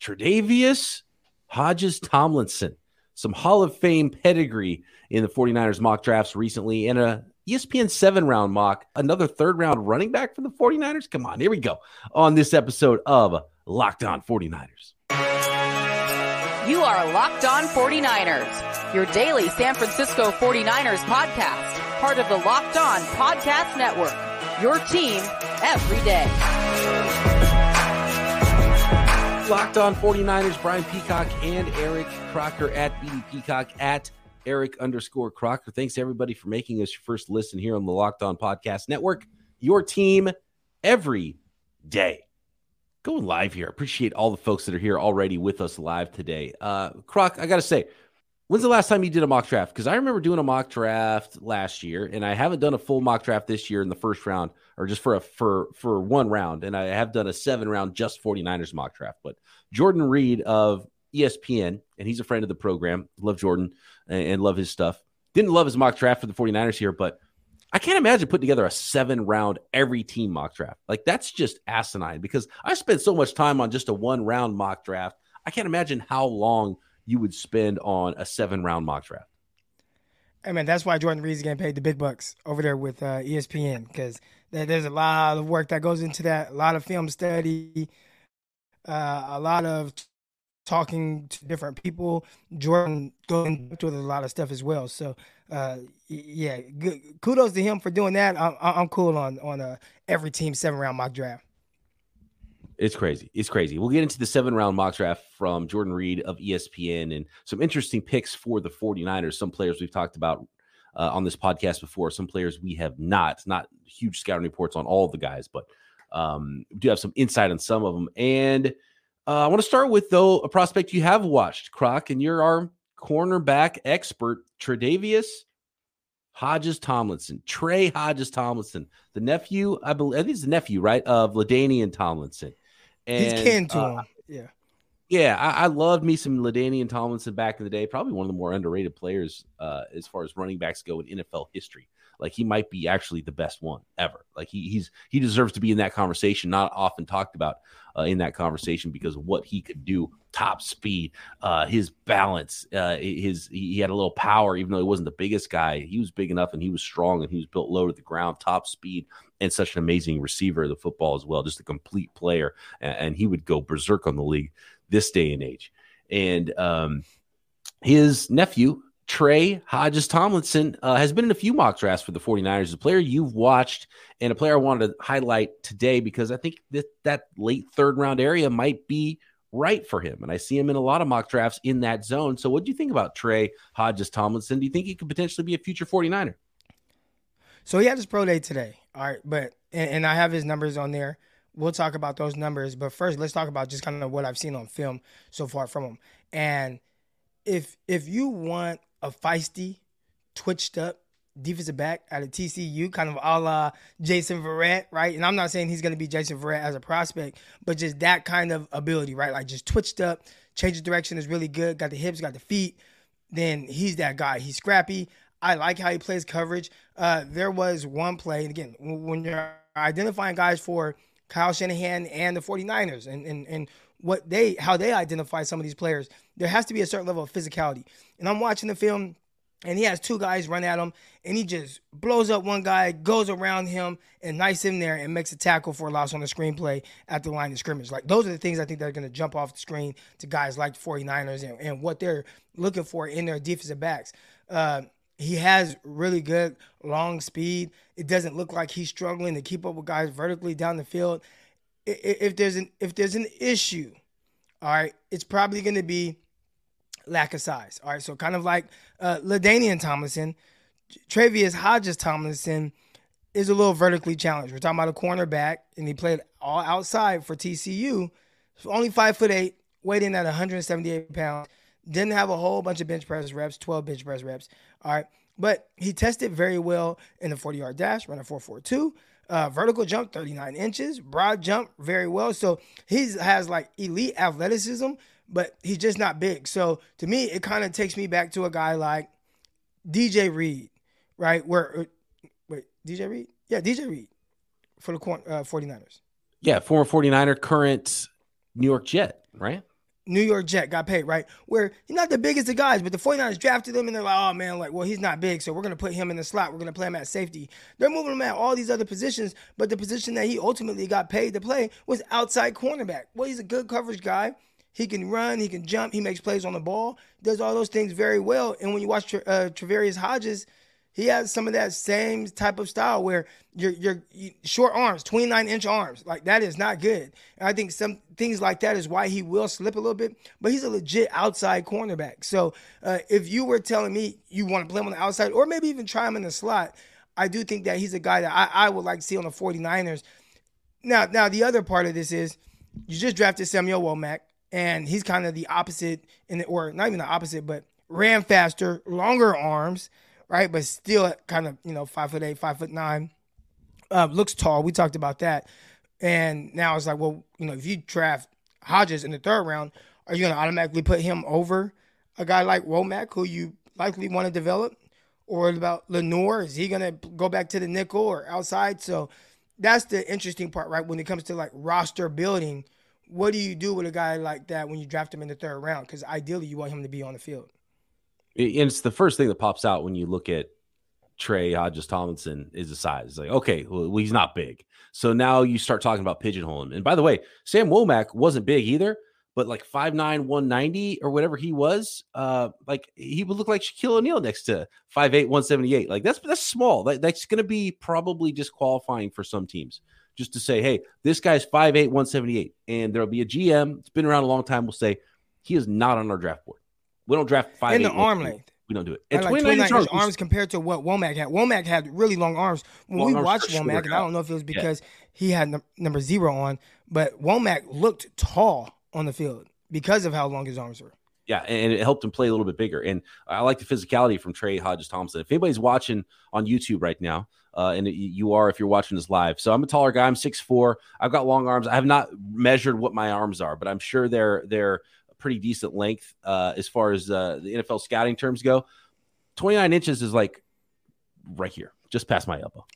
Tre'Davious Hodges Tomlinson, some Hall of Fame pedigree in the 49ers mock drafts recently, and a ESPN seven round mock, another third round running back for the 49ers. Come on, here we go on this episode of Locked On 49ers. You are Locked On 49ers, your daily San Francisco 49ers podcast, part of the Locked On Podcast Network. Your team every day. Locked On 49ers, Brian Peacock and Eric Crocker at BD Peacock at Eric underscore Crocker. Thanks everybody for making us your first listen here on the Locked On Podcast Network. Your team every day. Going live here. Appreciate all the folks that are here already with us live today. Uh, Croc, I got to say, when's the last time you did a mock draft? Because I remember doing a mock draft last year, and I haven't done a full mock draft this year in the first round, or just for a for for one round. And I have done a seven round just 49ers mock draft. But Jordan Reid of ESPN, and he's a friend of the program. Love Jordan and, and love his stuff. Didn't love his mock draft for the 49ers here, but I can't imagine putting together a seven round every team mock draft. Like that's just asinine because I spent so much time on just a one round mock draft. I can't imagine how long you would spend on a seven round mock draft. I mean, that's why Jordan Reid's getting paid the big bucks over there with uh, ESPN because there's a lot of work that goes into that, a lot of film study, uh, a lot of talking to different people. Jordan going through a lot of stuff as well. So uh, yeah, good, kudos to him for doing that. I'm, I'm cool on on a every team seven round mock draft. It's crazy. It's crazy. We'll get into the seven round mock draft from Jordan Reid of ESPN and some interesting picks for the 49ers. Some players we've talked about uh, on this podcast before, some players we have not. Not huge scouting reports on all the guys, but um, we do have some insight on some of them. And uh, I want to start with, though, a prospect you have watched, Croc, and you're our cornerback expert, Tre'Davious Hodges Tomlinson, Trey Hodges Tomlinson, the nephew, I believe, he's the nephew, right, of LaDainian Tomlinson. And, He's kin to uh, him. Yeah. Yeah, I, I, loved me some LaDainian Tomlinson back in the day. Probably one of the more underrated players uh, as far as running backs go in NFL history. Like he might be actually the best one ever. Like he, he's he deserves to be in that conversation. Not often talked about uh, in that conversation because of what he could do, top speed, uh, his balance, uh, his he had a little power. Even though he wasn't the biggest guy, he was big enough and he was strong and he was built low to the ground, top speed, and such an amazing receiver of the football as well. Just a complete player, and, he would go berserk on the league this day and age. And um, his nephew Trey Hodges Tomlinson uh, has been in a few mock drafts for the 49ers. A player you've watched and a player I wanted to highlight today because I think that that late third round area might be right for him. And I see him in a lot of mock drafts in that zone. So, what do you think about Trey Hodges Tomlinson? Do you think he could potentially be a future 49er? So, he had his pro day today. All right. But, and, and I have his numbers on there. We'll talk about those numbers. But first, let's talk about just kind of what I've seen on film so far from him. And if if you want a feisty, twitched up defensive back out of TCU, kind of a la Jason Verrett, right? And I'm not saying he's going to be Jason Verrett as a prospect, but just that kind of ability, right? Like just twitched up, change of direction is really good, got the hips, got the feet. Then he's that guy. He's scrappy. I like how he plays coverage. Uh, there was one play, and again, when you're identifying guys for Kyle Shanahan and the 49ers and, and, and what they how they identify some of these players, there has to be a certain level of physicality. And I'm watching the film and he has two guys run at him and he just blows up one guy, goes around him and nice him there and makes a tackle for a loss on the screenplay at the line of scrimmage. Like those are the things I think that are going to jump off the screen to guys like the 49ers and, and what they're looking for in their defensive backs. Uh, he has really good long speed. It doesn't look like he's struggling to keep up with guys vertically down the field if there's an if there's an issue, all right, it's probably going to be lack of size. All right, so kind of like uh, LaDainian Tomlinson, Tre'Davious Hodges Tomlinson is a little vertically challenged. We're talking about a cornerback, and he played all outside for TCU. Only five foot eight, weighed in at 178 pounds. Didn't have a whole bunch of bench press reps, 12 bench press reps. All right, but he tested very well in the 40 yard dash, running 442. Uh, vertical jump 39 inches, broad jump very well. So he has like elite athleticism, but he's just not big. So to me, it kind of takes me back to a guy like DJ Reed, right? Where uh, wait, DJ Reed? Yeah, DJ Reed for the uh, 49ers. Yeah, former 49er, current New York Jet, right? New York Jet got paid, right? Where he's not the biggest of guys, but the 49ers drafted him and they're like, oh man, like, well, he's not big, so we're going to put him in the slot. We're going to play him at safety. They're moving him at all these other positions, but the position that he ultimately got paid to play was outside cornerback. Well, he's a good coverage guy. He can run, he can jump, he makes plays on the ball, does all those things very well. And when you watch uh, Travarius Hodges, he has some of that same type of style where you're, you're short arms, 29 inch arms. Like that is not good. And I think some things like that is why he will slip a little bit, but he's a legit outside cornerback. So uh, if you were telling me you want to play him on the outside or maybe even try him in the slot, I do think that he's a guy that I, I would like to see on the 49ers. Now, now the other part of this is you just drafted Samuel Womack, and he's kind of the opposite in the, or not even the opposite, but ran faster, longer arms right? But still kind of, you know, five foot eight, five foot nine. Uh, looks tall. We talked about that. And now it's like, well, you know, if you draft Hodges in the third round, are you going to automatically put him over a guy like Womack, who you likely want to develop? Or about Lenoir? Is he going to go back to the nickel or outside? So that's the interesting part, right? When it comes to like roster building, what do you do with a guy like that when you draft him in the third round? Because ideally, you want him to be on the field and it's the first thing that pops out when you look at Trey Hodges Tomlinson is the size. It's like, okay, well, he's not big. So now you start talking about pigeonholing. And by the way, Sam Womack wasn't big either, but like 5'9, 190 or whatever he was, uh, like he would look like Shaquille O'Neal next to 5'8, 178. Like that's that's small. That, that's gonna be probably disqualifying for some teams. Just to say, hey, this guy's 5'8, 178. And there'll be a GM, it's been around a long time, will say he is not on our draft board. We don't draft five. In the arm length. We don't do it. And like 29, 29 inch arms, arms compared to what Womack had. Womack had really long arms. When long we watched Womack, and I don't know if it was because yeah. he had n- number zero on, but Womack looked tall on the field because of how long his arms were. Yeah, and it helped him play a little bit bigger. And I like the physicality from Trey Hodges Thompson. If anybody's watching on YouTube right now, uh, and you are if you're watching this live. So I'm a taller guy. I'm 6'4". I've got long arms. I have not measured what my arms are, but I'm sure they're they're pretty decent length uh, as far as uh, the NFL scouting terms go. 29 inches is like right here, just past my elbow.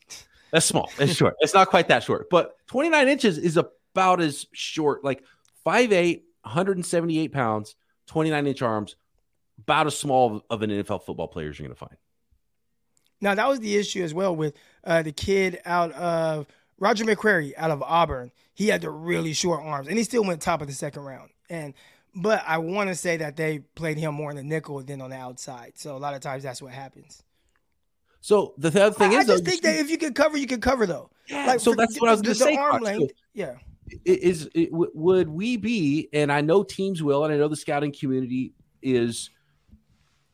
That's small. It's short. It's not quite that short, but 29 inches is about as short, like 5'8, 178 pounds, 29 inch arms, about as small of an NFL football player as you're going to find. Now, that was the issue as well with uh, the kid out of Roger McCreary out of Auburn. He had the really short arms, and he still went top of the second round. And but I want to say that they played him more in the nickel than on the outside. So a lot of times that's what happens. So the other thing I, is, I just though, think that if you can cover, you can cover though. Yeah. Like, so that's what I was going to say. Arm length, so yeah. Is it, would we be? And I know teams will, and I know the scouting community is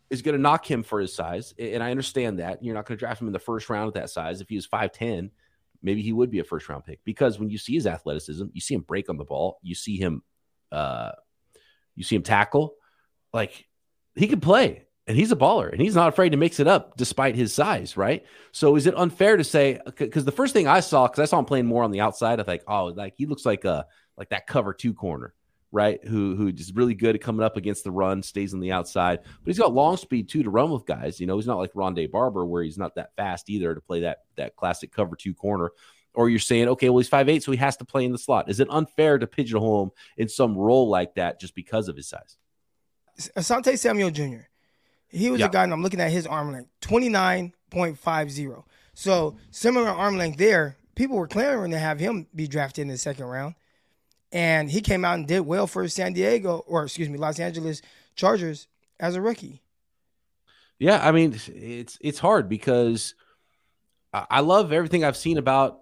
is going to knock him for his size, and I understand that you're not going to draft him in the first round at that size. If he was five ten, maybe he would be a first round pick because when you see his athleticism, you see him break on the ball, you see him uh, you see him tackle, like he can play and he's a baller and he's not afraid to mix it up despite his size, right? So is it unfair to say because the first thing I saw because I saw him playing more on the outside, I think, oh, like he looks like a like that cover two corner, right? Who who is really good at coming up against the run, stays on the outside, but he's got long speed too to run with guys. You know, he's not like Rondé Barber where he's not that fast either to play that that classic cover two corner or you're saying, okay, well, he's five eight, so he has to play in the slot. Is it unfair to pigeonhole him in some role like that just because of his size? Asante Samuel Jr. He was yeah. a guy, and I'm looking at his arm length, 29.50. So similar arm length there. People were clamoring to have him be drafted in the second round. And he came out and did well for San Diego, or excuse me, Los Angeles Chargers as a rookie. Yeah, I mean, it's it's hard because I love everything I've seen about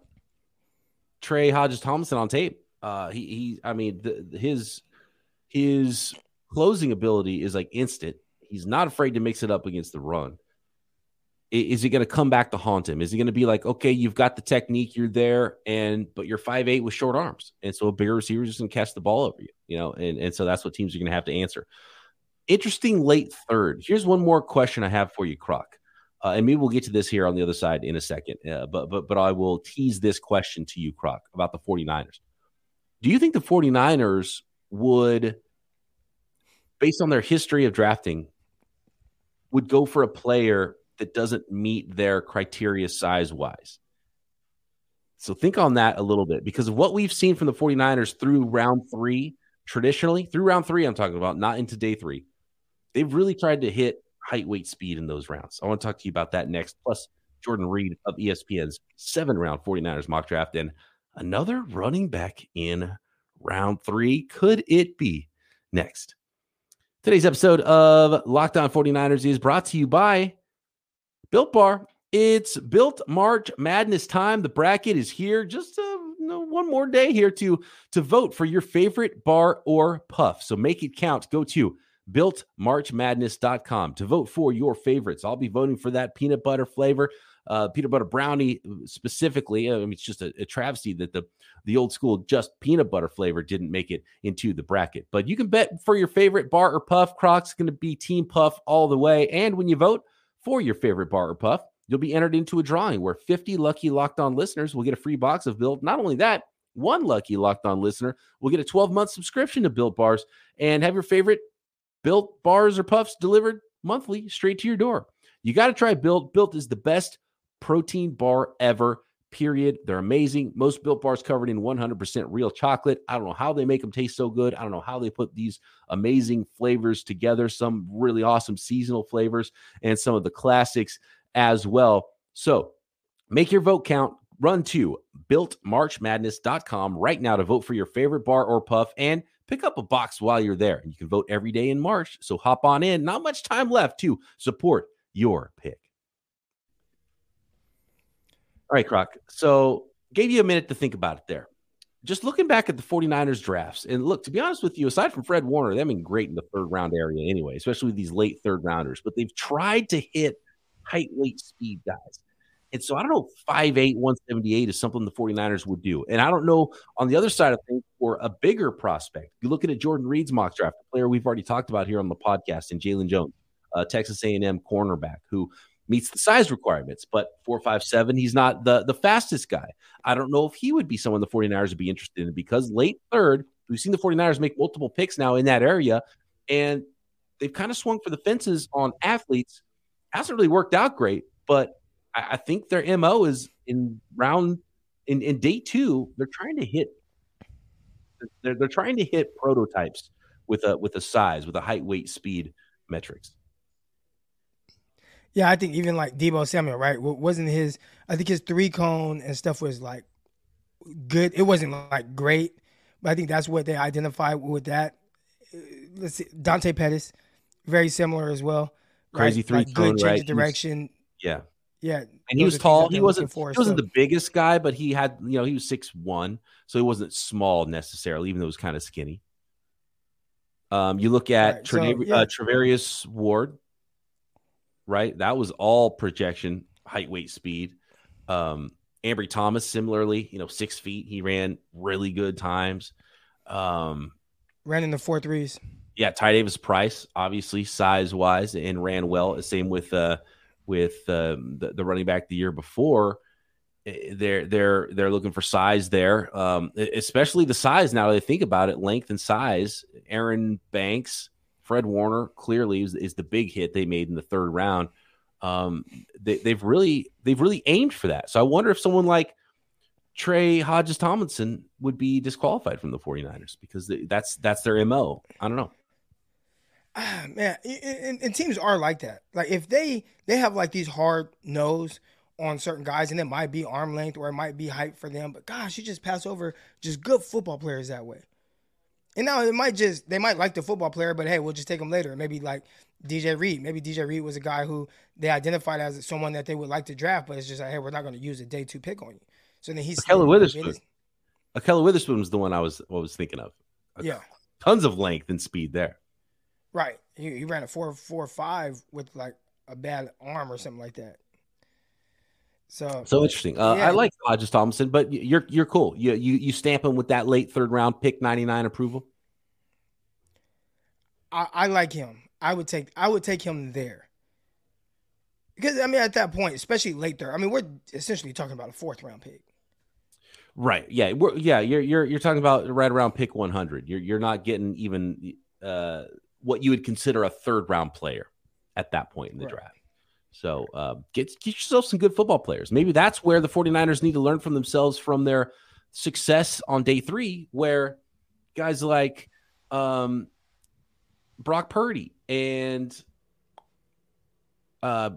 Trey Hodges Thompson on tape. Uh, he, he, I mean, the, his his closing ability is like instant. He's not afraid to mix it up against the run. Is he going to come back to haunt him? Is he going to be like, okay, you've got the technique, you're there, and but you're five eight with short arms, and so a bigger receiver is just going to catch the ball over you, you know, and and so that's what teams are going to have to answer. Interesting late third. Here's one more question I have for you, Croc. Uh, and maybe we'll get to this here on the other side in a second. Uh, but but but I will tease this question to you, Croc, about the 49ers. Do you think the 49ers would, based on their history of drafting, would go for a player that doesn't meet their criteria size wise? So think on that a little bit because of what we've seen from the 49ers through round three traditionally through round three, I'm talking about, not into day three. They've really tried to hit height, weight, speed in those rounds. I want to talk to you about that next. Plus, Jordan Reid of ESPN's seven round 49ers mock draft and another running back in round three. Could it be next? Today's episode of Locked On 49ers is brought to you by Built Bar. It's Built March Madness time. The bracket is here. Just uh, you know, one more day here to to vote for your favorite bar or puff. So make it count. Go to builtmarchmadness.com to vote for your favorites. I'll be voting for that peanut butter flavor, uh, peanut butter brownie uh, specifically. I mean, it's just a, a, travesty that the the old school just peanut butter flavor didn't make it into the bracket. But you can bet for your favorite bar or puff. Croc's going to be Team Puff all the way. And when you vote for your favorite bar or puff, you'll be entered into a drawing where 50 lucky locked on listeners will get a free box of Built. Not only that, one lucky locked on listener will get a 12 month subscription to Built Bars and have your favorite Built bars or puffs delivered monthly straight to your door. You got to try Built. Built is the best protein bar ever. Period. They're amazing. Most built bars covered in 100% real chocolate. I don't know how they make them taste so good. I don't know how they put these amazing flavors together. Some really awesome seasonal flavors and some of the classics as well. So make your vote count. Run to builtmarchmadness.com right now to vote for your favorite bar or puff and pick up a box while you're there. And you can vote every day in March. So hop on in. Not much time left to support your pick. All right, Croc. So gave you a minute to think about it there. Just looking back at the 49ers drafts, and look, to be honest with you, aside from Fred Warner, they've been great in the third round area anyway, especially with these late third rounders, but they've tried to hit height, weight, speed guys. And so I don't know, 5'8, 178 is something the 49ers would do. And I don't know on the other side of things for a bigger prospect. You look at Jordan Reid's mock draft, a player we've already talked about here on the podcast, and Jaylon Jones, Texas A&M cornerback, who meets the size requirements, but 457, he's not the, the fastest guy. I don't know if he would be someone the 49ers would be interested in because late third, we've seen the 49ers make multiple picks now in that area, and they've kind of swung for the fences on athletes. Hasn't really worked out great, but I, I think their mo is in round in, in day two. They're trying to hit. They're they're trying to hit prototypes with a with a size with a height, weight, speed metrics. Yeah, I think even like Deebo Samuel, right? Wasn't his? I think his three cone and stuff was like good. It wasn't like great, but I think that's what they identified with that. Uh, let's see, Dante Pettis, very similar as well. Crazy right? three like cone, good change right? of direction. Yeah, yeah, and he was tall. He wasn't. For, he wasn't so. the biggest guy, but he had you know he was six one, so he wasn't small necessarily, even though he was kind of skinny. Um, you look at right, so, yeah. uh, Charvarius Ward, right? That was all projection, height, weight, speed. Um, Ambry Thomas, similarly, you know, six feet. He ran really good times. Um, ran in the four threes. Yeah, Ty Davis Price, obviously size wise, and ran well. Same with uh, with um, the, the, running back the year before. Eh, they're they're they're looking for size there, um, especially the size. Now they think about it, length and size. Aaron Banks, Fred Warner, clearly is, is the big hit they made in the third round. Um, they, they've really they've really aimed for that. So I wonder if someone like Trey Hodges Tomlinson would be disqualified from the 49ers because that's that's their mo. I don't know ah, man, and, and, teams are like that. Like if they they have like these hard nose on certain guys, and it might be arm length or it might be height for them, but gosh, you just pass over just good football players that way. And now it might just they might like the football player, but hey, we'll just take them later. Maybe like DJ Reed. Maybe DJ Reed was a guy who they identified as someone that they would like to draft, but it's just like, hey, we're not going to use a day two pick on you. So then he's Ahkello Witherspoon. Ahkello Witherspoon was the one I was I was thinking of. Yeah, tons of length and speed there. Right. He, he ran a four four five with like a bad arm or something like that. So so interesting. Uh, yeah. I like Hodges Thompson, but you're you're cool. You you you stamp him with that late third round pick ninety nine approval. I, I like him. I would take I would take him there because I mean at that point, especially late third. I mean we're essentially talking about a fourth round pick. Right. Yeah. We're, yeah. You're you're you're talking about right around pick one hundred. You're you're not getting even. Uh, what you would consider a third round player at that point in the right. draft. So uh, get, get yourself some good football players. Maybe that's where the 49ers need to learn from themselves from their success on day three, where guys like um, Brock Purdy and uh,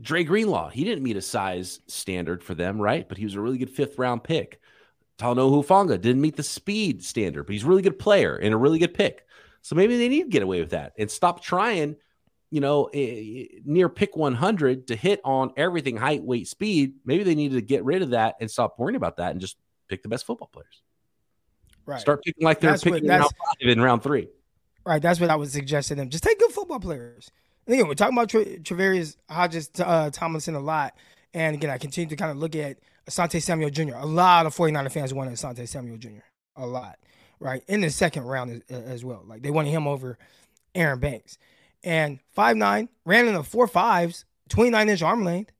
Dre Greenlaw. He didn't meet a size standard for them, right? But he was a really good fifth round pick. Talanoa Hufanga didn't meet the speed standard, but he's a really good player and a really good pick. So maybe they need to get away with that and stop trying, you know, near pick 100 to hit on everything height, weight, speed. Maybe they need to get rid of that and stop worrying about that and just pick the best football players. Right. Start picking like they're that's picking what, in round five in round three. Right. That's what I would suggest to them. Just take good football players. And again, we're talking about Tra- Travarius Hodges uh, Tomlinson a lot. And again, I continue to kind of look at Asante Samuel Jr. A lot of 49er fans wanted Asante Samuel Jr. A lot, right? In the second round as, as well. Like they wanted him over Aaron Banks. And five nine ran in the four fives, 29 inch arm length.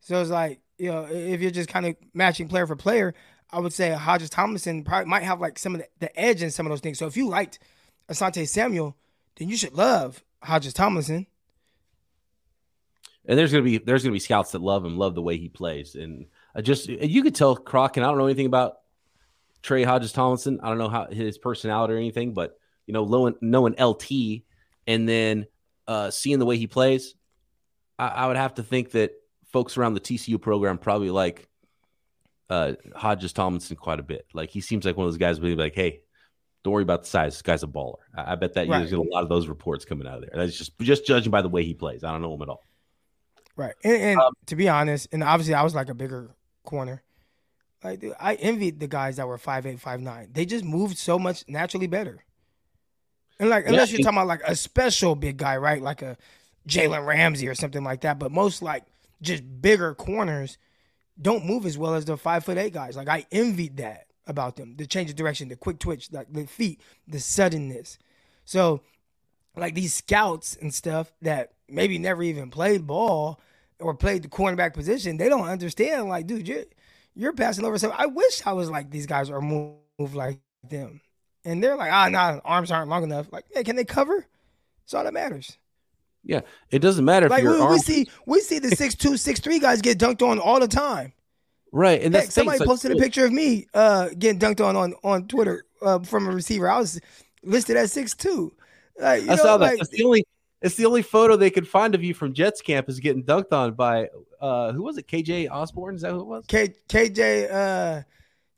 So it's like, you know, if you're just kind of matching player for player, I would say Hodges Tomlinson probably might have like some of the, the edge in some of those things. So if you liked Asante Samuel, then you should love Hodges Tomlinson. And there's gonna be there's gonna be scouts that love him, love the way he plays, and I just uh, you could tell Croc. And I don't know anything about Trey Hodges Tomlinson. I don't know how his personality or anything, but you know, knowing, knowing LT and then uh, seeing the way he plays, I, I, would have to think that folks around the TCU program probably like uh, Hodges Tomlinson quite a bit. Like he seems like one of those guys who be like, "Hey, don't worry about the size. This guy's a baller. I, I bet that right. there's a lot of those reports coming out of there. That's just just judging by the way he plays. I don't know him at all. Right. And, and um, to be honest, and obviously I was like a bigger corner. Like I envied the guys that were five eight, five nine. They just moved so much naturally better. And like yeah, unless you're talking about like a special big guy, right? Like a Jalen Ramsey or something like that. But most like just bigger corners don't move as well as the five foot eight guys. Like I envied that about them. The change of direction, the quick twitch, like the feet, the suddenness. So, like these scouts and stuff that maybe never even played ball or played the cornerback position, they don't understand. Like, dude, you're passing over. So I wish I was like these guys or move, move like them. And they're like, ah, nah, arms aren't long enough. Like, hey, can they cover? That's all that matters. Yeah, it doesn't matter like, if we, we, see we see the six two six three guys get dunked on all the time. Right, and Heck, somebody posted a picture of me uh, getting dunked on on on Twitter uh, from a receiver. I was listed at six two. I know, saw that. Like, it's the only it's the only photo they could find of you from Jets camp is getting dunked on by uh, who was it? KJ Osborne? Is that who it was? K, KJ uh,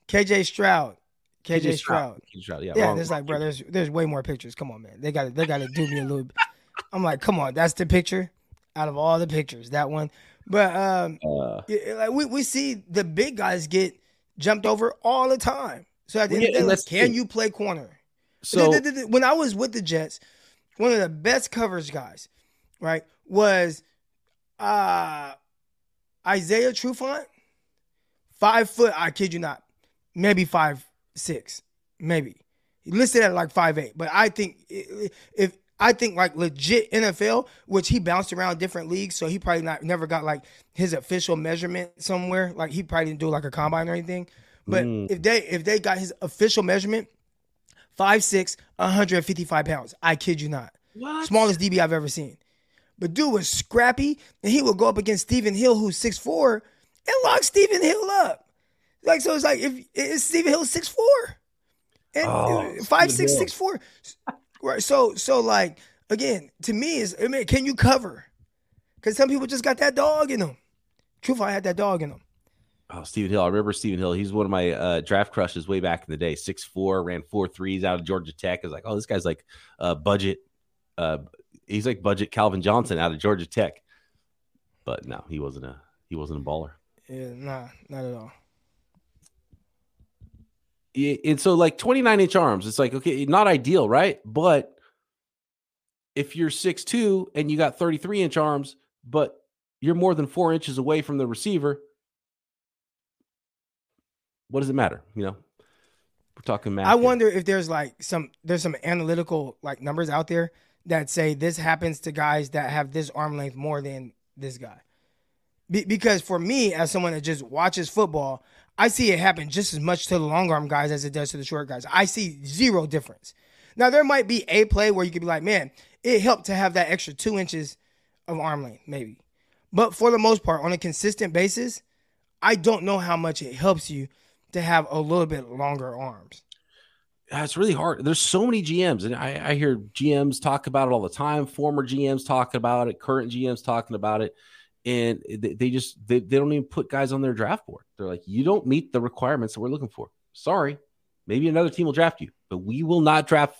KJ Stroud. KJ, KJ Stroud. KJ Stroud. Yeah, yeah. there's like, bro, there's there's way more pictures. Come on, man. They got they got to do me a little. bit. I'm like, come on, that's the picture out of all the pictures. That one. But um, uh, like we, we see the big guys get jumped over all the time. So at the end of the day, can you play corner? So when I was with the Jets, one of the best coverage guys, right, was uh Isaiah Trufant. Five foot, I kid you not, maybe five six, maybe. He listed at like five eight, but I think if I think like legit NFL, which he bounced around different leagues, so he probably not never got like his official measurement somewhere. Like he probably didn't do like a combine or anything. But mm. if they if they got his official measurement, five six, 155 pounds. I kid you not. What? Smallest DB I've ever seen. But dude was scrappy, and he would go up against Stephen Hill, who's six four, and lock Stephen Hill up. Like so, it's like if it's Stephen Hill six four, and oh, five six six four. Right. So so like again, to me is I mean, can you cover? Because some people just got that dog in them. Truth, I had that dog in them. Oh, Stephen Hill. I remember Stephen Hill. He's one of my uh, draft crushes way back in the day. Six four, ran four threes out of Georgia Tech. I was like, oh, this guy's like uh, budget. Uh, he's like budget Calvin Johnson out of Georgia Tech. But no, he wasn't a he wasn't a baller. Yeah, nah, not at all and so like 29 inch arms, it's like, okay, not ideal, right? But if you're 6'2 and you got 33 inch arms, but you're more than four inches away from the receiver, what does it matter? You know, we're talking math. I here. wonder if there's like some there's some analytical like numbers out there that say this happens to guys that have this arm length more than this guy. Be- because for me, as someone that just watches football, I see it happen just as much to the long arm guys as it does to the short guys. I see zero difference. Now there might be a play where you could be like, man, it helped to have that extra two inches of arm length, maybe. But for the most part, on a consistent basis, I don't know how much it helps you to have a little bit longer arms. It's really hard. There's so many GMs, and I, I, hear GMs talk about it all the time. Former GMs talking about it, current GMs talking about it, and they, they just they, they don't even put guys on their draft board. They're like, you don't meet the requirements that we're looking for. Sorry, maybe another team will draft you, but we will not draft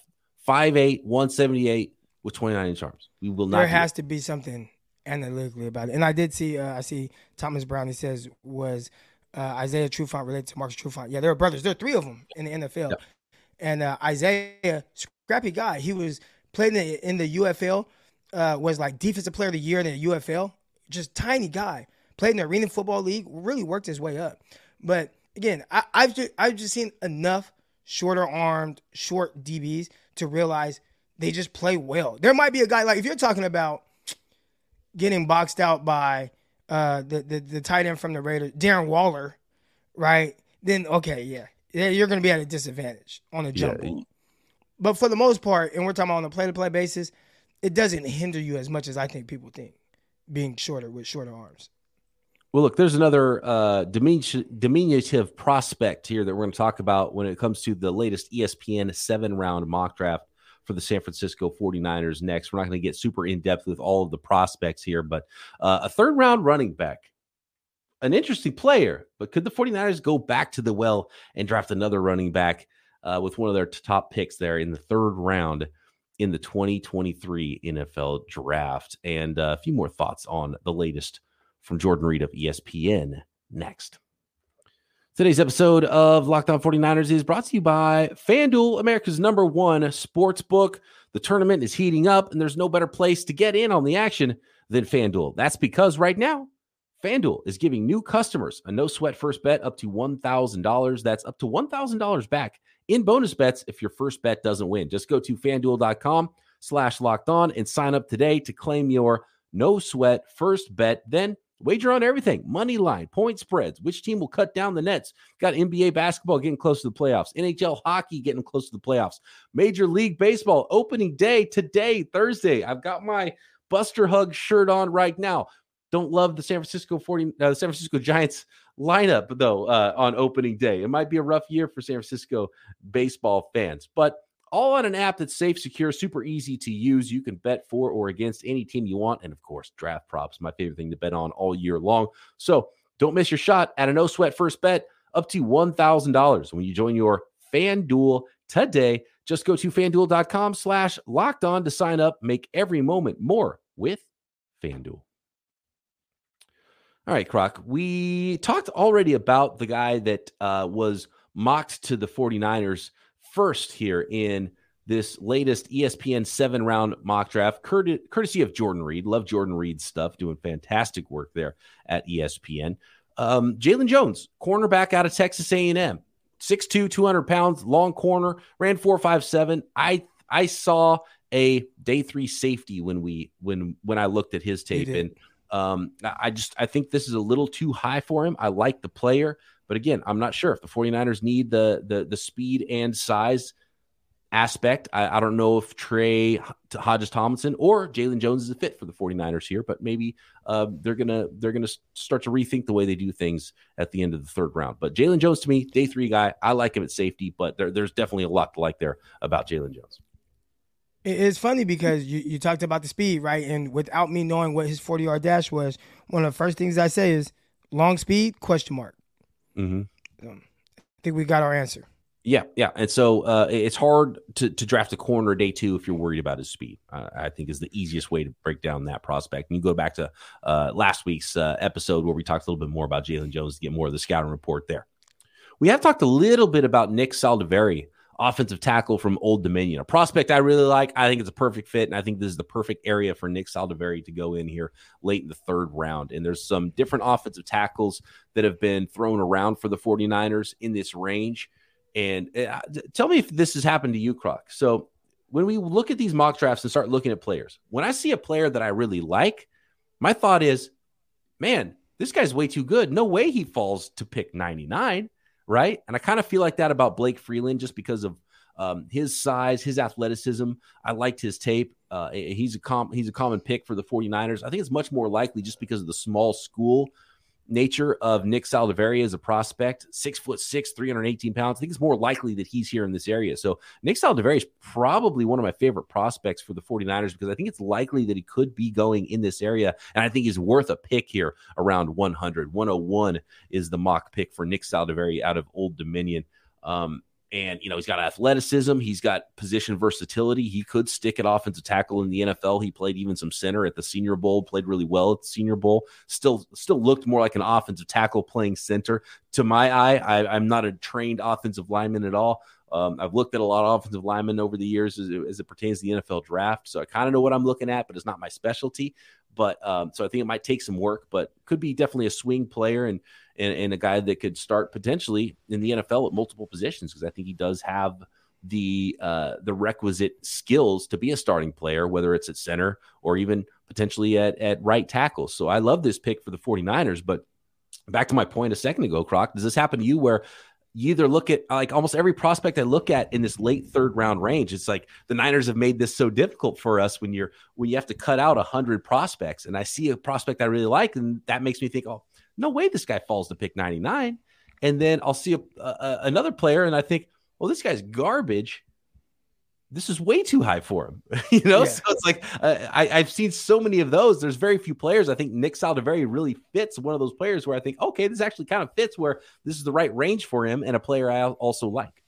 5'8", 178 with 29 inch arms. We will not. There has to be something analytically about it. And I did see, uh, I see Thomas Brown. He says was uh, Isaiah Trufant related to Marcus Trufant. Yeah, they're brothers. There are three of them in the NFL. Yep. And uh, Isaiah, scrappy guy. He was playing in the, UFL. Uh, was like defensive player of the year in the UFL. Just tiny guy. Played in the Arena Football League. Really worked his way up. But again, I, I've just, I've just seen enough shorter armed, short DBs to realize they just play well. There might be a guy like if you're talking about getting boxed out by uh, the, the the tight end from the Raiders, Darren Waller, right? Then okay, yeah, you're going to be at a disadvantage on the jump yeah. But for the most part, and we're talking about on a play to play basis, it doesn't hinder you as much as I think people think, being shorter with shorter arms. Well, look, there's another uh, diminutive prospect here that we're going to talk about when it comes to the latest ESPN seven round mock draft for the San Francisco 49ers next. We're not going to get super in depth with all of the prospects here, but uh, a third round running back, an interesting player, but could the 49ers go back to the well and draft another running back uh, with one of their top picks there in the third round? In the 2023 NFL draft, and uh, a few more thoughts on the latest from Jordan Reid of ESPN next. Today's episode of Locked On 49ers is brought to you by FanDuel, America's number one sports book. The tournament is heating up, and there's no better place to get in on the action than FanDuel. That's because right now, FanDuel is giving new customers a no sweat first bet up to $1,000. That's up to $1,000 back in bonus bets if your first bet doesn't win. Just go to fanduel.com slash locked on and sign up today to claim your no sweat first bet. Then Wager on everything money line, point spreads, which team will cut down the nets. Got NBA basketball getting close to the playoffs, NHL hockey getting close to the playoffs, Major League Baseball opening day today, Thursday. I've got my Buster Hug shirt on right now. Don't love the San Francisco 40, uh, San Francisco Giants lineup though uh, on opening day. It might be a rough year for San Francisco baseball fans, but all on an app that's safe, secure, super easy to use. You can bet for or against any team you want. And of course, draft props, my favorite thing to bet on all year long. So don't miss your shot at a no sweat first bet up to $1,000 when you join your FanDuel today. Just go to fanduel.com slash locked on to sign up. Make every moment more with FanDuel. All right, Croc. We talked already about the guy that uh, was mocked to the 49ers first here in this latest ESPN seven round mock draft, courtesy of Jordan Reid. Love Jordan Reid's stuff, doing fantastic work there at ESPN. Um, Jaylon Jones, cornerback out of Texas A&M, 6'2", 200 pounds, long corner, ran four five seven. I I saw a day three safety when we when when I looked at his tape, and um, I just I think this is a little too high for him. I like the player. But again, I'm not sure if the 49ers need the the the speed and size aspect. I, I don't know if Trey Hodges Tomlinson or Jaylon Jones is a fit for the 49ers here, but maybe uh, they're gonna they're gonna start to rethink the way they do things at the end of the third round. But Jaylon Jones to me, day three guy, I like him at safety, but there, there's definitely a lot to like there about Jaylon Jones. It's funny because you, you talked about the speed, right? And without me knowing what his 40 yard dash was, one of the first things I say is long speed, question mark. Mm-hmm. Um, I think we got our answer. Yeah, yeah, and so uh, it's hard to, to draft a corner day two if you're worried about his speed. Uh, I think is the easiest way to break down that prospect. And you go back to uh, last week's uh, episode where we talked a little bit more about Jaylon Jones to get more of the scouting report there. We have talked a little bit about Nick Saldiveri offensive tackle from Old Dominion. A prospect I really like. I think it's a perfect fit, and I think this is the perfect area for Nick Saldiveri to go in here late in the third round. And there's some different offensive tackles that have been thrown around for the 49ers in this range. And uh, tell me if this has happened to you, Croc. So when we look at these mock drafts and start looking at players, when I see a player that I really like, my thought is, man, this guy's way too good. No way he falls to pick 99 right? And I kind of feel like that about Blake Freeland just because of um, his size, his athleticism. I liked his tape. Uh, he's a com- he's a common pick for the 49ers. I think it's much more likely just because of the small school nature of Nick Saldiveri as a prospect, six foot six, 318 pounds, I think it's more likely that he's here in this area. So Nick Saldiveri is probably one of my favorite prospects for the 49ers because I think it's likely that he could be going in this area. And I think he's worth a pick here around 100. 101 is the mock pick for Nick Saldiveri out of Old Dominion. Um, and, you know, he's got athleticism. He's got position versatility. He could stick at offensive tackle in the NFL. He played even some center at the Senior Bowl, played really well at the Senior Bowl. Still, still looked more like an offensive tackle playing center. To my eye, I, am not a trained offensive lineman at all. Um, I've looked at a lot of offensive linemen over the years as as it pertains to the NFL draft. So I kind of know what I'm looking at, but it's not my specialty. But um, so I think it might take some work, but could be definitely a swing player and and, and a guy that could start potentially in the NFL at multiple positions because I think he does have the uh, the requisite skills to be a starting player, whether it's at center or even potentially at, at right tackle. So I love this pick for the 49ers. But back to my point a second ago, Croc, does this happen to you where you either look at like almost every prospect I look at in this late third round range. It's like the Niners have made this so difficult for us when you're when you have to cut out a hundred prospects, and I see a prospect I really like, and that makes me think, oh, no way this guy falls to pick 99. And then I'll see a, a, another player, and I think, well, this guy's garbage. This is way too high for him, you know. Yeah. So it's like uh, I, have seen so many of those. There's very few players. I think Nick Saldiveri really fits one of those players where I think, okay, this actually kind of fits where this is the right range for him, and a player I also like.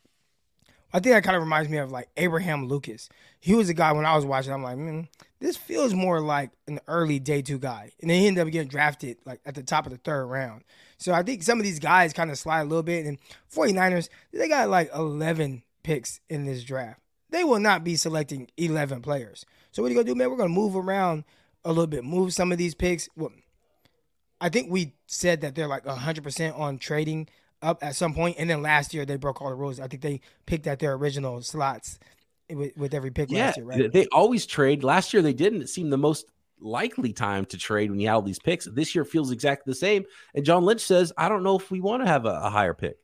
I think that kind of reminds me of like Abraham Lucas. He was a guy when I was watching. I'm like, mm, this feels more like an early day two guy, and then he ended up getting drafted like at the top of the third round. So I think some of these guys kind of slide a little bit. And 49ers, they got like 11 picks in this draft. They will not be selecting 11 players. So what are you gonna do, man? We're gonna move around a little bit, move some of these picks. Well, I think we said that they're like 100% on trading up at some point, and then last year they broke all the rules. I think they picked at their original slots with, with every pick yeah, last year, right? They always trade. Last year they didn't. It seemed the most likely time to trade when you have all these picks. This year feels exactly the same. And John Lynch says, I don't know if we want to have a, a higher pick.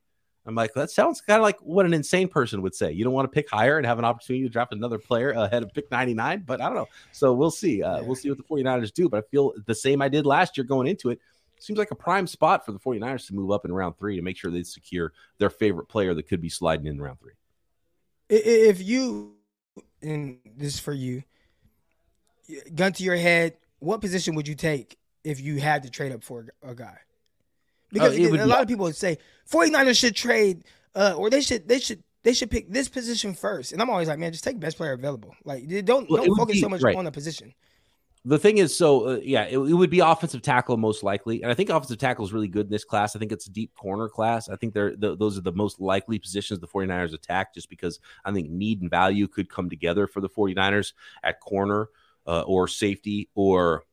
I'm like, that sounds kind of like what an insane person would say. You don't want to pick higher and have an opportunity to draft another player ahead of pick 99, but I don't know. So we'll see. Uh. We'll see what the 49ers do. But I feel the same I did last year going into it seems like a prime spot for the 49ers to move up in round three to make sure they secure their favorite player that could be sliding in round three. If you, and this is for you, gun to your head, what position would you take if you had to trade up for a guy? Because uh, a lot of people would say 49ers should trade, uh, or they should they should they should pick this position first. And I'm always like, man, just take best player available. Like, don't well, don't focus be, so much right. on the position the thing is, so uh, yeah, it, it, would be offensive tackle most likely, and I think offensive tackle is really good in this class. I think it's a deep corner class. I think they're the, those are the most likely positions the 49ers attack, just because I think need and value could come together for the 49ers at corner uh, or safety or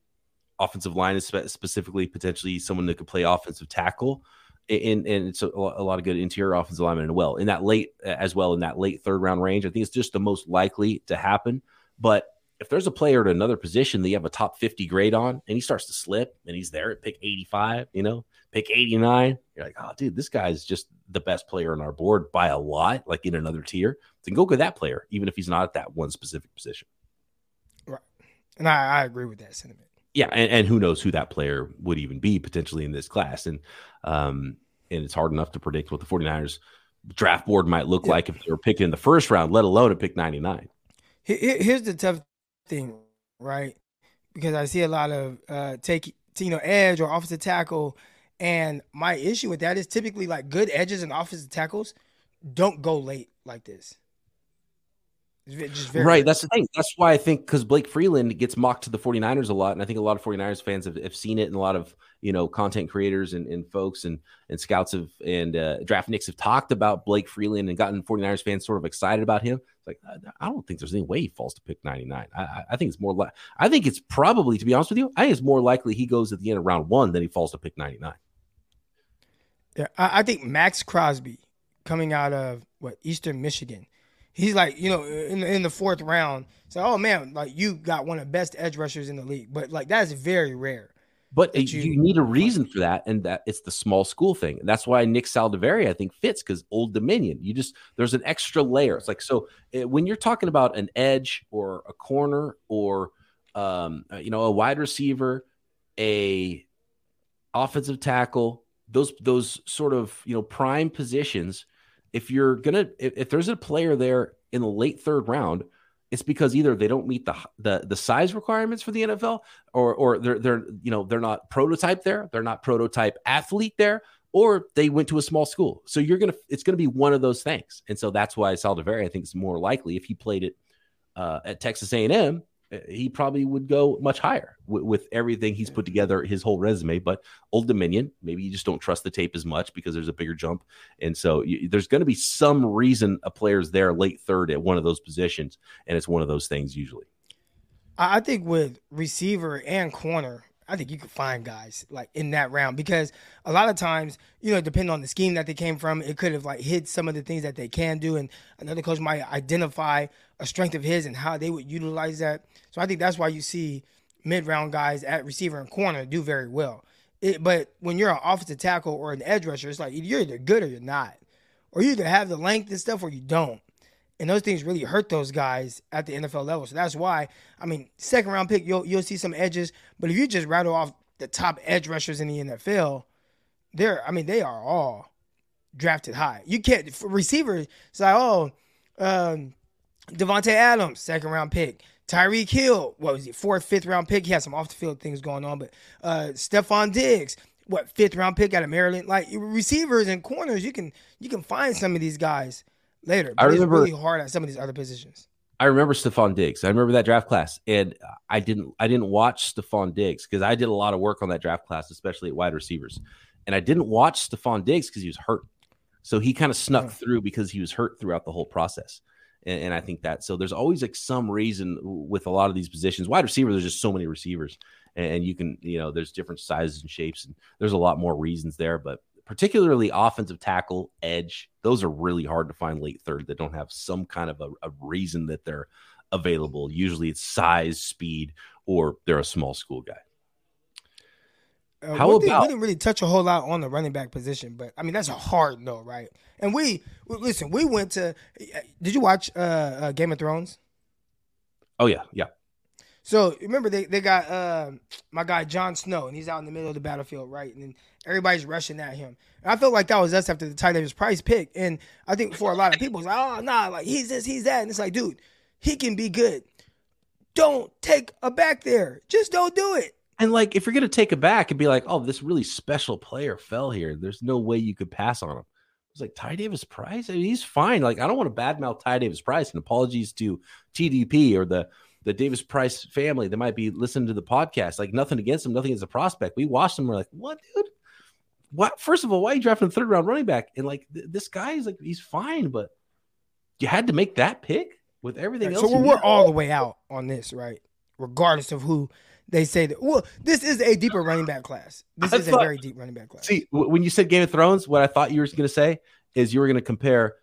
offensive line, is specifically potentially someone that could play offensive tackle. And, and it's a, a lot of good interior offensive linemen as well in that late as well in that late third round range. I think it's just the most likely to happen, but if there's a player at another position that you have a top 50 grade on and he starts to slip and he's there at pick 85, you know, pick 89, you're like, oh, dude, this guy's just the best player on our board by a lot, like in another tier. Then go get that player, even if he's not at that one specific position. Right. And I, I agree with that sentiment. Yeah. And, and who knows who that player would even be potentially in this class. And, um, and it's hard enough to predict what the 49ers draft board might look yeah. like if they were picked in the first round, let alone at pick 99. Here's the tough thing, right? Because I see a lot of uh, take you know edge or offensive tackle, and my issue with that is typically like good edges and offensive tackles don't go late like this. Right. That's the thing. That's why I think because Blake Freeland gets mocked to the 49ers a lot. And I think a lot of 49ers fans have, have seen it. And a lot of, you know, content creators and, and folks and, and scouts have and uh, draft nicks have talked about Blake Freeland and gotten 49ers fans sort of excited about him. It's like, I don't think there's any way he falls to pick 99. I, I think it's more like, I think it's probably, to be honest with you, I think it's more likely he goes at the end of round one than he falls to pick 99. Yeah. I, I think Maxx Crosby coming out of what, Eastern Michigan he's like, you know, in in the fourth round, so oh man, like you got one of the best edge rushers in the league, but like that's very rare. But you, you, need a reason for that, and that it's the small school thing. And that's why Nick Saldiveri, I think, fits because Old Dominion. You just there's an extra layer. It's like so eh, when you're talking about an edge or a corner or um, uh, you know a wide receiver, a offensive tackle, those those sort of you know prime positions. If you're gonna if, if there's a player there in the late third round, it's because either they don't meet the the the size requirements for the NFL, or or they're they're you know they're not prototype there, they're not prototype athlete there, or they went to a small school. So you're gonna it's gonna be one of those things, and so that's why Saldiveri I think is more likely if he played it uh, at Texas A&M Uh, he probably would go much higher with, with, everything he's put together, his whole resume. But Old Dominion, maybe you just don't trust the tape as much because there's a bigger jump, and so you, there's going to be some reason a player's there late third at one of those positions, and it's one of those things usually. I think with receiver and corner, I think you could find guys like in that round because a lot of times, you know, depending on the scheme that they came from, it could have like hit some of the things that they can do, and another coach might identify a strength of his and how they would utilize that. So I think that's why you see mid round guys at receiver and corner do very well. It, but when you're an offensive tackle or an edge rusher, it's like you're either good or you're not, or you either have the length and stuff or you don't. And those things really hurt those guys at the NFL level. So that's why, I mean, second round pick, you'll you'll see some edges. But if you just rattle off the top edge rushers in the NFL, they're I mean, they are all drafted high. You can't receivers, it's like, oh, um, Davante Adams, second round pick. Tyreek Hill, what was he, fourth, fifth round pick? He had some off the field things going on, but uh Stefon Diggs, what fifth round pick out of Maryland? Like receivers and corners, you can you can find some of these guys later. But I remember it's really hard at some of these other positions. I remember Stefon Diggs. I remember that draft class, and I didn't I didn't watch Stefon Diggs because I did a lot of work on that draft class, especially at wide receivers. And I didn't watch Stefon Diggs because he was hurt, so he kind of snuck through because he was hurt throughout the whole process. And, and, I think that so there's always like some reason with a lot of these positions. Wide receiver, there's just so many receivers, and, and you can you know there's different sizes and shapes, and there's a lot more reasons there. But particularly offensive tackle, edge, those are really hard to find late third that don't have some kind of a, a reason that they're available. Usually it's size, speed, or they're a small school guy. Uh, How about thing, we didn't really touch a whole lot on the running back position, but I mean that's a hard no, right? And we listen. We went to. Did you watch uh, uh, Game of Thrones? Oh yeah, yeah. So remember they, they got uh, my guy Jon Snow and he's out in the middle of the battlefield, right? And everybody's rushing at him. And I felt like that was us after the Ty Davis Price pick. And I think for a lot of people, it's like, oh nah, like he's this, he's that. And it's like, dude, he can be good. Don't take a back there. Just don't do it. And like if you're gonna take a back and be like, oh, this really special player fell here, there's no way you could pass on him. It's like Ty Davis Price. I mean, he's fine. Like I don't want to badmouth Ty Davis Price. And apologies to TDP or the the Davis Price family that might be listening to the podcast. Like nothing against them, nothing against the prospect. We watched them. We're like, what, dude? What? First of all, why are you drafting a third round running back? And like th- this guy is like, he's fine, but you had to make that pick with everything right, else. So we're all the way out on this, right? Regardless of who they say that. Well, this is a deeper running back class. This I is thought, a very deep running back class. See, when you said Game of Thrones, what I thought you were going to say is you were going to compare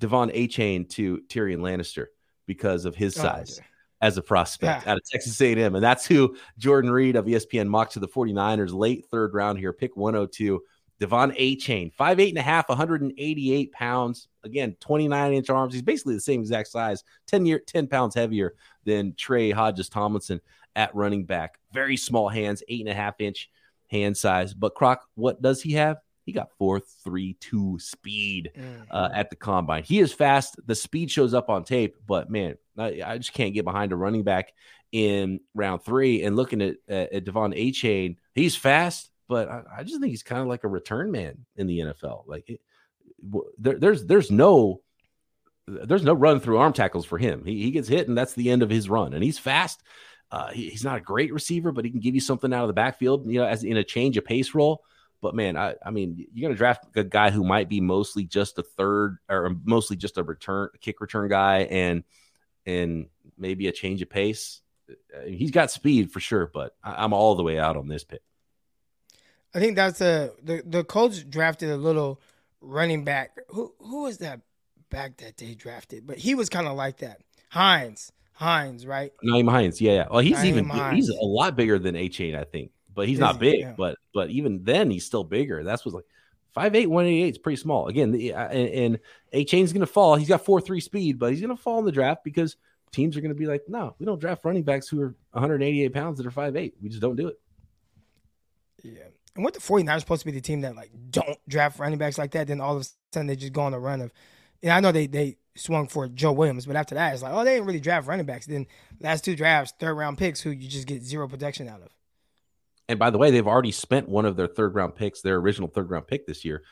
De'Von Achane to Tyrion Lannister because of his oh, size. Oh, okay as a prospect yeah. out of Texas A&M. And that's who Jordan Reid of ESPN mocked to the 49ers late third round here, pick 102. De'Von Achane, five eight and a half, 188 pounds. Again, 29 inch arms. He's basically the same exact size, 10 year, 10 pounds heavier than Tre Hodges-Tomlinson at running back. Very small hands, eight and a half inch hand size. But Croc, what does he have? He got four three two speed uh, mm-hmm. uh, at the combine. He is fast. The speed shows up on tape, but man, I, I, just can't get behind a running back in round three. And looking at, at, De'Von Achane, he's fast, but I, I just think he's kind of like a return man in the NFL. Like it, there, there's there's no there's no run through arm tackles for him. He, he gets hit and that's the end of his run. And he's fast. Uh, he, he's not a great receiver, but he can give you something out of the backfield, you know, as in a change of pace role. But man, I, I mean, you're gonna draft a guy who might be mostly just a third or um, mostly just a return kick return guy and and maybe a change of pace. Uh, he's got speed for sure, but I'm all the way out on this pick. I think that's a the the Colts drafted a little running back. Who who was that back that they drafted? But he was kind of like that. Hines, Hines, right? Nyheim Hines, yeah, yeah. Well, he's Nyheim even Hines. he's a lot bigger than Achane, I think, but he's not big. Yeah. But but even then, he's still bigger. That's was like 5'8", 188 is pretty small. Again, the, uh, and, and Achane's going to fall. He's got 4-3 speed, but he's going to fall in the draft because teams are going to be like, no, we don't draft running backs who are 188 pounds that are 5'8". We just don't do it. Yeah. And what the 49ers supposed to be the team that like don't draft running backs like that, then all of a sudden they just go on a run of and I know they they swung for Joe Williams, but after that it's like, oh, they didn't really draft running backs. Then last two drafts, third round picks who you just get zero protection out of. And by the way, they've already spent one of their third round picks, their original third round pick this year,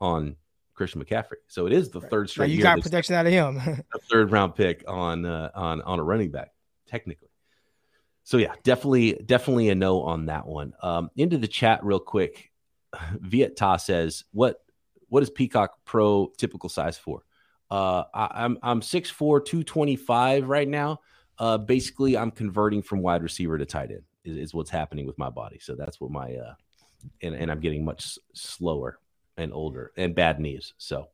on Christian McCaffrey. So it is the third straight. Like you got protection out of him. a third round pick on uh, on on a running back, technically. So yeah, definitely definitely a no on that one. Um, into the chat real quick. Viet Ta says, "What what is Peacock Pro typical size for?" Uh, I, am I'm 6'4", 225 right now. Uh, basically, I'm converting from wide receiver to tight end is, is what's happening with my body. So that's what my uh, and and I'm getting much slower and older and bad knees. So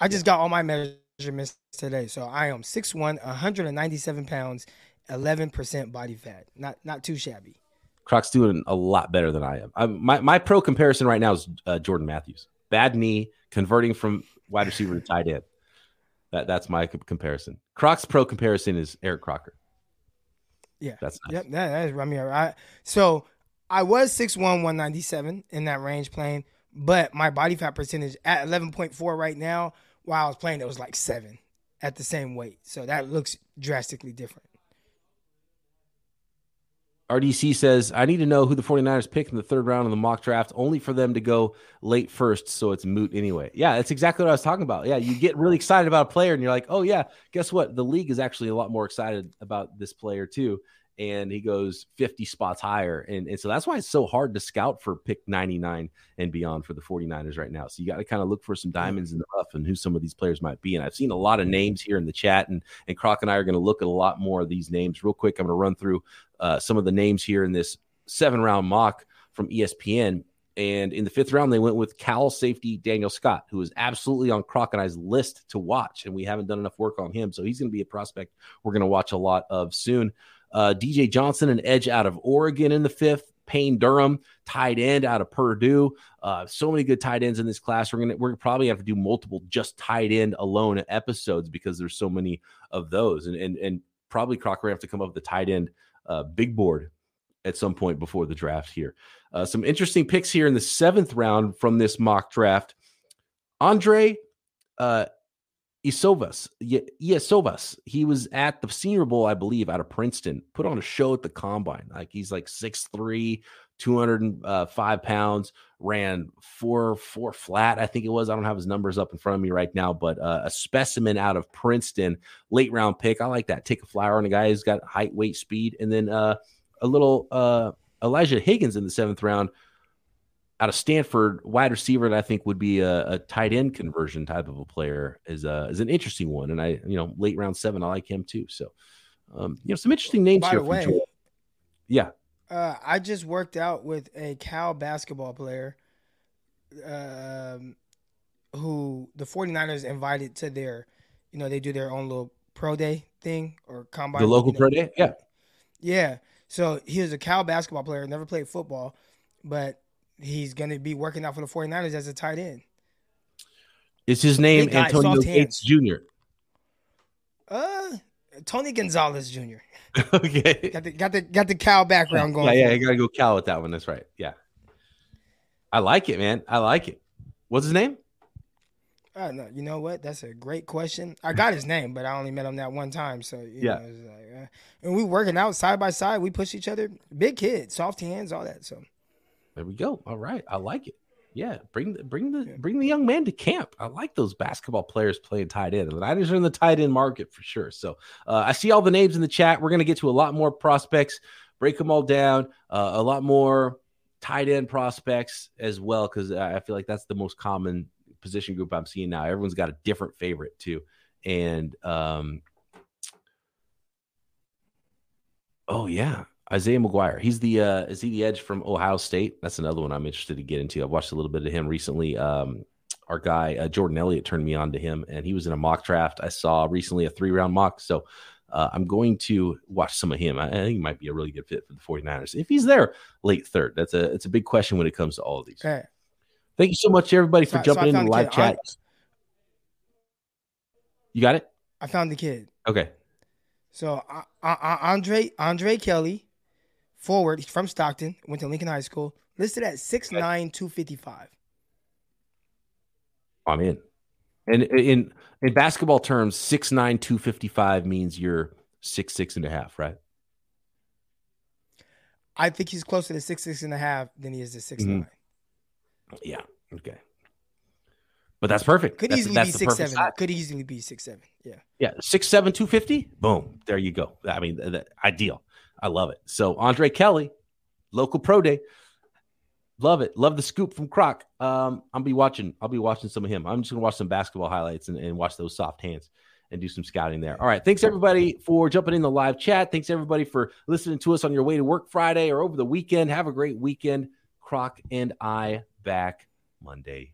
I just got all my measurements today. So I am 6'1", 197 pounds, 11% body fat. Not not too shabby. Croc's doing a lot better than I am. I'm, my my pro comparison right now is uh, Jordan Matthews. Bad knee, converting from wide receiver to tight end. That that's my comparison. Croc's pro comparison is Eric Crocker. Yeah, that's nice. Yep, that, that is I mean, I so I was 6'1", 197 in that range playing, but my body fat percentage at eleven point four right now. While I was playing, it was like seven at the same weight. So that looks drastically different. RDC says, I need to know who the 49ers pick in the third round of the mock draft, only for them to go late first. So it's moot anyway. Yeah, that's exactly what I was talking about. Yeah, you get really excited about a player and you're like, oh, yeah, guess what? The league is actually a lot more excited about this player too and he goes 50 spots higher. And, and so that's why it's so hard to scout for pick 99 and beyond for the 49ers right now. So you got to kind of look for some diamonds in the rough and who some of these players might be. And I've seen a lot of names here in the chat, and, and Croc and I are going to look at a lot more of these names real quick. I'm going to run through uh, some of the names here in this seven round mock from ESPN. And in the fifth round, they went with Cal safety Daniel Scott, who is absolutely on Croc and I's list to watch. And we haven't done enough work on him. So he's going to be a prospect we're going to watch a lot of soon. Uh, DJ Johnson, an edge out of Oregon in the fifth. Payne Durham, tight end out of Purdue. Uh, so many good tight ends in this class. We're gonna we're probably have to do multiple just tight end alone episodes because there's so many of those, and and and probably Crocker have to come up with the tight end uh, big board at some point before the draft here. Uh, some interesting picks here in the seventh round from this mock draft. Andre uh, Iosivas, Iosivas, he was at the Senior Bowl, I believe, out of Princeton. Put on a show at the combine. Like he's like 6'3", 205 pounds. Ran four four flat, I think it was. I don't have his numbers up in front of me right now, but uh, a specimen out of Princeton, late round pick. I like that. Take a flyer on a guy who's got height, weight, speed, and then uh, a little uh, Elijah Higgins in the seventh round out of Stanford, wide receiver that I think would be a, a, tight end conversion type of a player is a, is an interesting one. And I, you know, late round seven, I like him too. So, um, you know, some interesting names By here. The way, yeah. Uh, I just worked out with a Cal basketball player um, who the 49ers invited to their, you know, they do their own little pro day thing or combine. The local you know. pro day? Yeah. Yeah. So he was a Cal basketball player, never played football, but he's going to be working out for the 49ers as a tight end. Is his name guy, Antonio Gates Jr.? Uh, Tony Gonzalez Jr. okay. Got the got the got the Cal background going. Yeah, yeah, you gotta go Cal with that one. That's right. Yeah. I like it, man. I like it. What's his name? Uh, no, you know what? That's a great question. I got his name, but I only met him that one time. So yeah, know, like, uh, and we working out side by side. We push each other. Big kid, soft hands, all that. So there we go. All right, I like it. Yeah, bring the bring the bring the young man to camp. I like those basketball players playing tight end. The Niners are in the tight end market for sure. So uh, I see all the names in the chat. We're gonna get to a lot more prospects, break them all down, uh, a lot more tight end prospects as well because I feel like that's the most common position group I'm seeing now. Everyone's got a different favorite too, and um, oh yeah, Isaiah McGuire. He's the uh, is he the edge from Ohio State? That's another one I'm interested to get into. I've watched a little bit of him recently. Um, our guy uh, Jordan Elliott turned me on to him, and he was in a mock draft. I saw recently a three round mock, so uh, I'm going to watch some of him. I, I, think he might be a really good fit for the 49ers if he's there late third. That's a it's a big question when it comes to all of these. Okay. Thank you so much, everybody, for so, jumping so in the live chat. I, you got it. I found the kid. Okay. So uh, uh, Andre Andre Kelly forward. He's from Stockton. Went to Lincoln High School. Listed at 6'9", 255. I'm in. And in in basketball terms, 6'9", 255 means you're six six and a half, right? I think he's closer to six six and a half than he is to 6 mm-hmm. nine. Yeah. Okay. But that's perfect. Could that's, easily that's be six seven. Size. Could easily be six seven. Yeah. Yeah. Six seven two fifty. Boom. There you go. I mean, the, the, ideal. I love it. So Andre Kelly, local pro day. Love it. Love the scoop from Croc. Um, I'll be watching. I'll be watching some of him. I'm just gonna watch some basketball highlights and, and watch those soft hands and do some scouting there. All right. Thanks everybody for jumping in the live chat. Thanks everybody for listening to us on your way to work Friday or over the weekend. Have a great weekend. Croc and I back Monday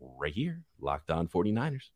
right here. Locked on 49ers.